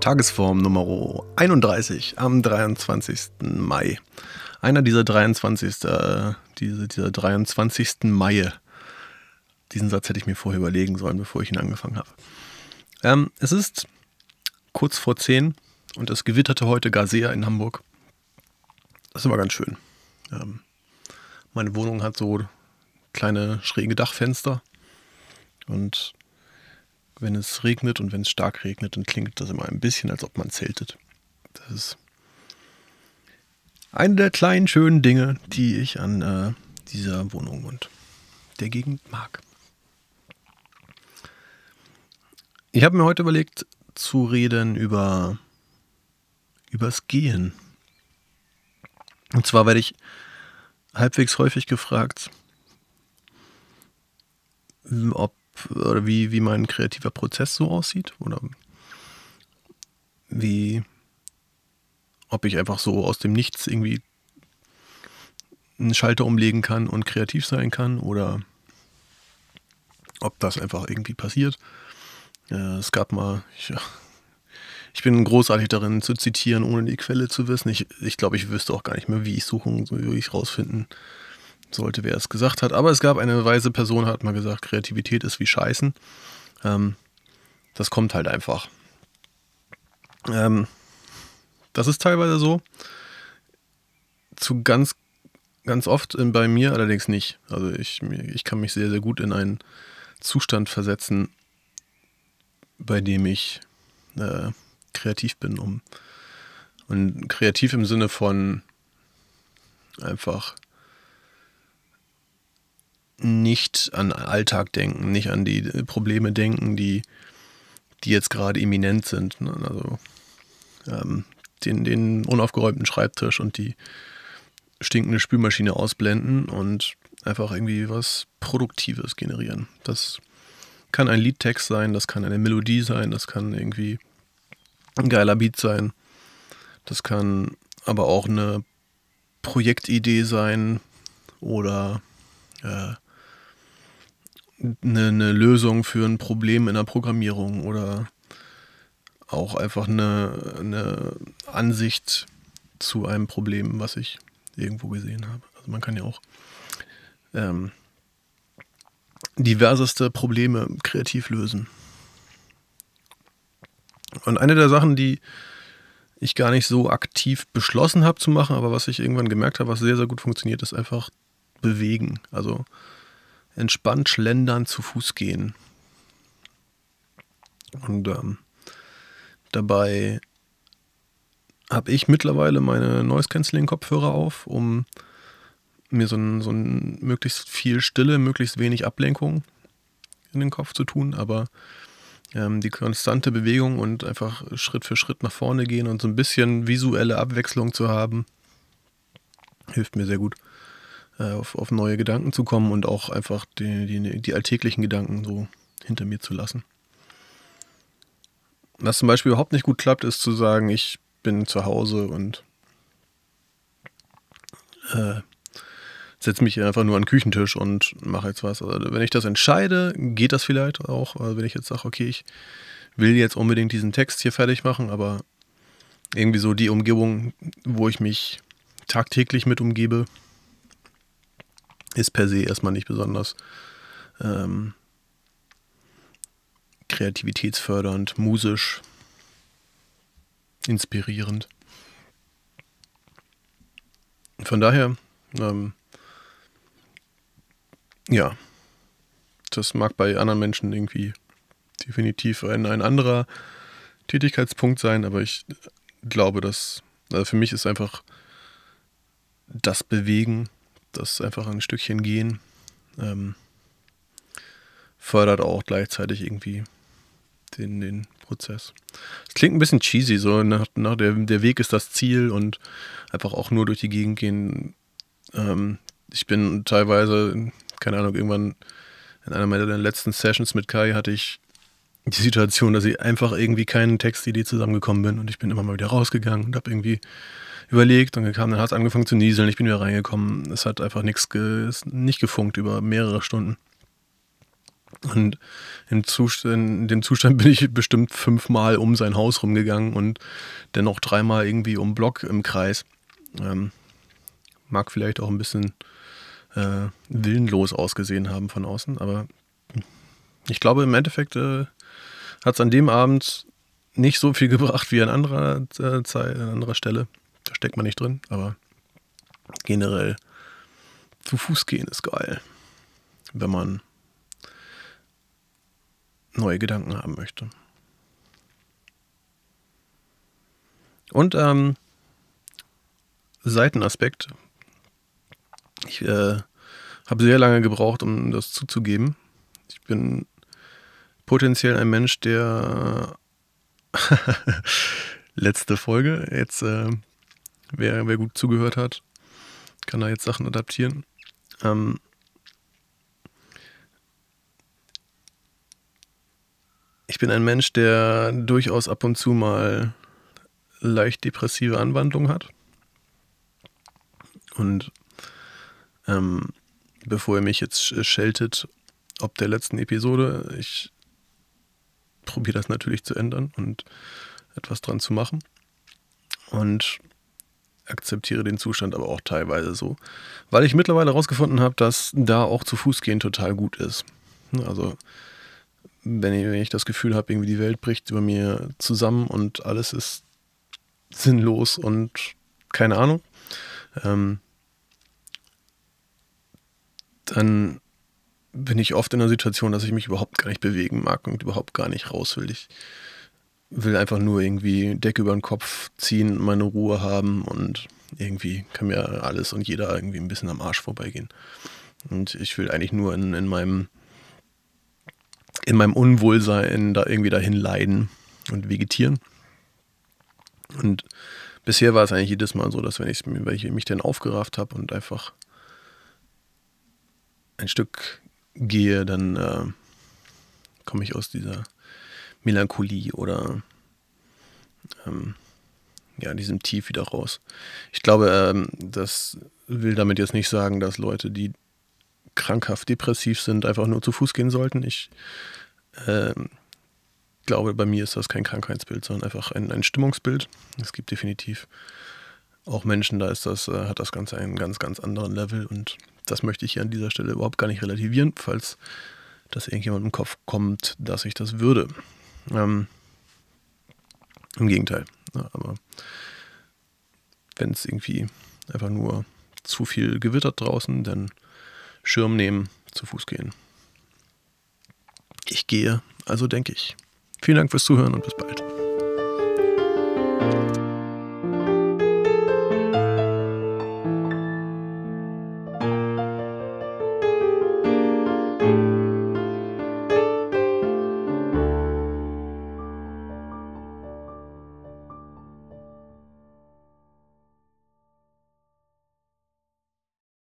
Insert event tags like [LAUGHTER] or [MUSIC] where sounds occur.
Tagesform Nummer 31 am 23. Mai. Einer dieser 23. Äh, diese, dieser 23. Mai. Diesen Satz hätte ich mir vorher überlegen sollen, bevor ich ihn angefangen habe. Ähm, es ist kurz vor 10 und es gewitterte heute gar sehr in Hamburg. Das immer ganz schön. Ähm, meine Wohnung hat so kleine schräge Dachfenster und wenn es regnet und wenn es stark regnet, dann klingt das immer ein bisschen, als ob man zeltet. Das ist eine der kleinen schönen Dinge, die ich an äh, dieser Wohnung und der Gegend mag. Ich habe mir heute überlegt zu reden über übers Gehen. Und zwar werde ich halbwegs häufig gefragt, ob oder wie, wie mein kreativer Prozess so aussieht oder wie, ob ich einfach so aus dem Nichts irgendwie einen Schalter umlegen kann und kreativ sein kann oder ob das einfach irgendwie passiert. Äh, es gab mal, ich, [LAUGHS] ich bin großartig darin zu zitieren, ohne die Quelle zu wissen. Ich, ich glaube, ich wüsste auch gar nicht mehr, wie ich suchen, wie ich rausfinden sollte, wer es gesagt hat. Aber es gab eine weise Person, hat mal gesagt, Kreativität ist wie Scheißen. Ähm, das kommt halt einfach. Ähm, das ist teilweise so. Zu ganz, ganz oft bei mir allerdings nicht. Also ich, ich kann mich sehr, sehr gut in einen Zustand versetzen, bei dem ich äh, kreativ bin. Um, und kreativ im Sinne von einfach nicht an Alltag denken, nicht an die Probleme denken, die, die jetzt gerade imminent sind. Ne? Also ähm, den, den unaufgeräumten Schreibtisch und die stinkende Spülmaschine ausblenden und einfach irgendwie was Produktives generieren. Das kann ein Liedtext sein, das kann eine Melodie sein, das kann irgendwie ein geiler Beat sein, das kann aber auch eine Projektidee sein oder äh, eine, eine Lösung für ein Problem in der Programmierung oder auch einfach eine, eine Ansicht zu einem Problem, was ich irgendwo gesehen habe. Also man kann ja auch ähm, diverseste Probleme kreativ lösen. Und eine der Sachen, die ich gar nicht so aktiv beschlossen habe zu machen, aber was ich irgendwann gemerkt habe, was sehr, sehr gut funktioniert, ist einfach bewegen. Also entspannt schlendern, zu Fuß gehen. Und ähm, dabei habe ich mittlerweile meine Noise Cancelling Kopfhörer auf, um mir so ein, so ein möglichst viel Stille, möglichst wenig Ablenkung in den Kopf zu tun, aber ähm, die konstante Bewegung und einfach Schritt für Schritt nach vorne gehen und so ein bisschen visuelle Abwechslung zu haben, hilft mir sehr gut. Äh, auf, auf neue Gedanken zu kommen und auch einfach die, die, die alltäglichen Gedanken so hinter mir zu lassen. Was zum Beispiel überhaupt nicht gut klappt, ist zu sagen, ich bin zu Hause und äh, setze mich einfach nur an den Küchentisch und mache jetzt was. Also wenn ich das entscheide, geht das vielleicht auch. Also wenn ich jetzt sage, okay, ich will jetzt unbedingt diesen Text hier fertig machen, aber irgendwie so die Umgebung, wo ich mich tagtäglich mit umgebe, ist per se erstmal nicht besonders ähm, kreativitätsfördernd, musisch, inspirierend. Von daher, ähm, ja, das mag bei anderen Menschen irgendwie definitiv ein, ein anderer Tätigkeitspunkt sein, aber ich glaube, dass also für mich ist einfach das Bewegen das einfach ein Stückchen gehen, ähm, fördert auch gleichzeitig irgendwie den, den Prozess. Es klingt ein bisschen cheesy, so nach, nach der, der Weg ist das Ziel und einfach auch nur durch die Gegend gehen. Ähm, ich bin teilweise, keine Ahnung, irgendwann in einer meiner letzten Sessions mit Kai hatte ich die Situation, dass ich einfach irgendwie keinen Textidee zusammengekommen bin und ich bin immer mal wieder rausgegangen und habe irgendwie überlegt und kam, dann hat es angefangen zu nieseln, ich bin wieder reingekommen. Es hat einfach nichts ge nicht gefunkt über mehrere Stunden. Und in, in dem Zustand [LAUGHS] bin ich bestimmt fünfmal um sein Haus rumgegangen und dennoch dreimal irgendwie um Block im Kreis. Ähm, mag vielleicht auch ein bisschen äh, willenlos ausgesehen haben von außen, aber ich glaube im Endeffekt äh, hat es an dem Abend nicht so viel [LAUGHS] gebracht wie an anderer äh, Zeit, an anderer Stelle. Da steckt man nicht drin, aber generell zu Fuß gehen ist geil, wenn man neue Gedanken haben möchte. Und ähm, Seitenaspekt. Ich äh, habe sehr lange gebraucht, um das zuzugeben. Ich bin potenziell ein Mensch, der [LAUGHS] letzte Folge, jetzt äh, wer, wer gut zugehört hat, kann da jetzt Sachen adaptieren. Ähm, ich bin ein Mensch, der durchaus ab und zu mal leicht depressive Anwandlungen hat. Und ähm, bevor ihr mich jetzt scheltet, ob der letzten Episode, ich probiere das natürlich zu ändern und etwas dran zu machen. Und akzeptiere den Zustand aber auch teilweise so, weil ich mittlerweile herausgefunden habe, dass da auch zu Fuß gehen total gut ist. Also wenn ich, wenn ich das Gefühl habe, irgendwie die Welt bricht über mir zusammen und alles ist sinnlos und keine Ahnung, ähm, dann bin ich oft in der Situation, dass ich mich überhaupt gar nicht bewegen mag und überhaupt gar nicht raus will. Ich will einfach nur irgendwie Decke über den Kopf ziehen, meine Ruhe haben und irgendwie kann mir alles und jeder irgendwie ein bisschen am Arsch vorbeigehen. Und ich will eigentlich nur in, in meinem in meinem Unwohlsein da irgendwie dahin leiden und vegetieren. Und bisher war es eigentlich jedes Mal so, dass wenn ich, wenn ich mich dann aufgerafft habe und einfach ein Stück gehe, dann äh, komme ich aus dieser Melancholie oder ähm, ja, diesem Tief wieder raus. Ich glaube, ähm, das will damit jetzt nicht sagen, dass Leute, die krankhaft depressiv sind, einfach nur zu Fuß gehen sollten. Ich äh, glaube, bei mir ist das kein Krankheitsbild, sondern einfach ein, ein Stimmungsbild. Es gibt definitiv auch Menschen, da ist das, äh, hat das Ganze einen ganz, ganz anderen Level und das möchte ich hier an dieser Stelle überhaupt gar nicht relativieren, falls das irgendjemand im Kopf kommt, dass ich das würde. Ähm, Im Gegenteil. Ja, aber wenn es irgendwie einfach nur zu viel gewittert draußen, dann Schirm nehmen, zu Fuß gehen. Ich gehe, also denke ich. Vielen Dank fürs Zuhören und bis bald.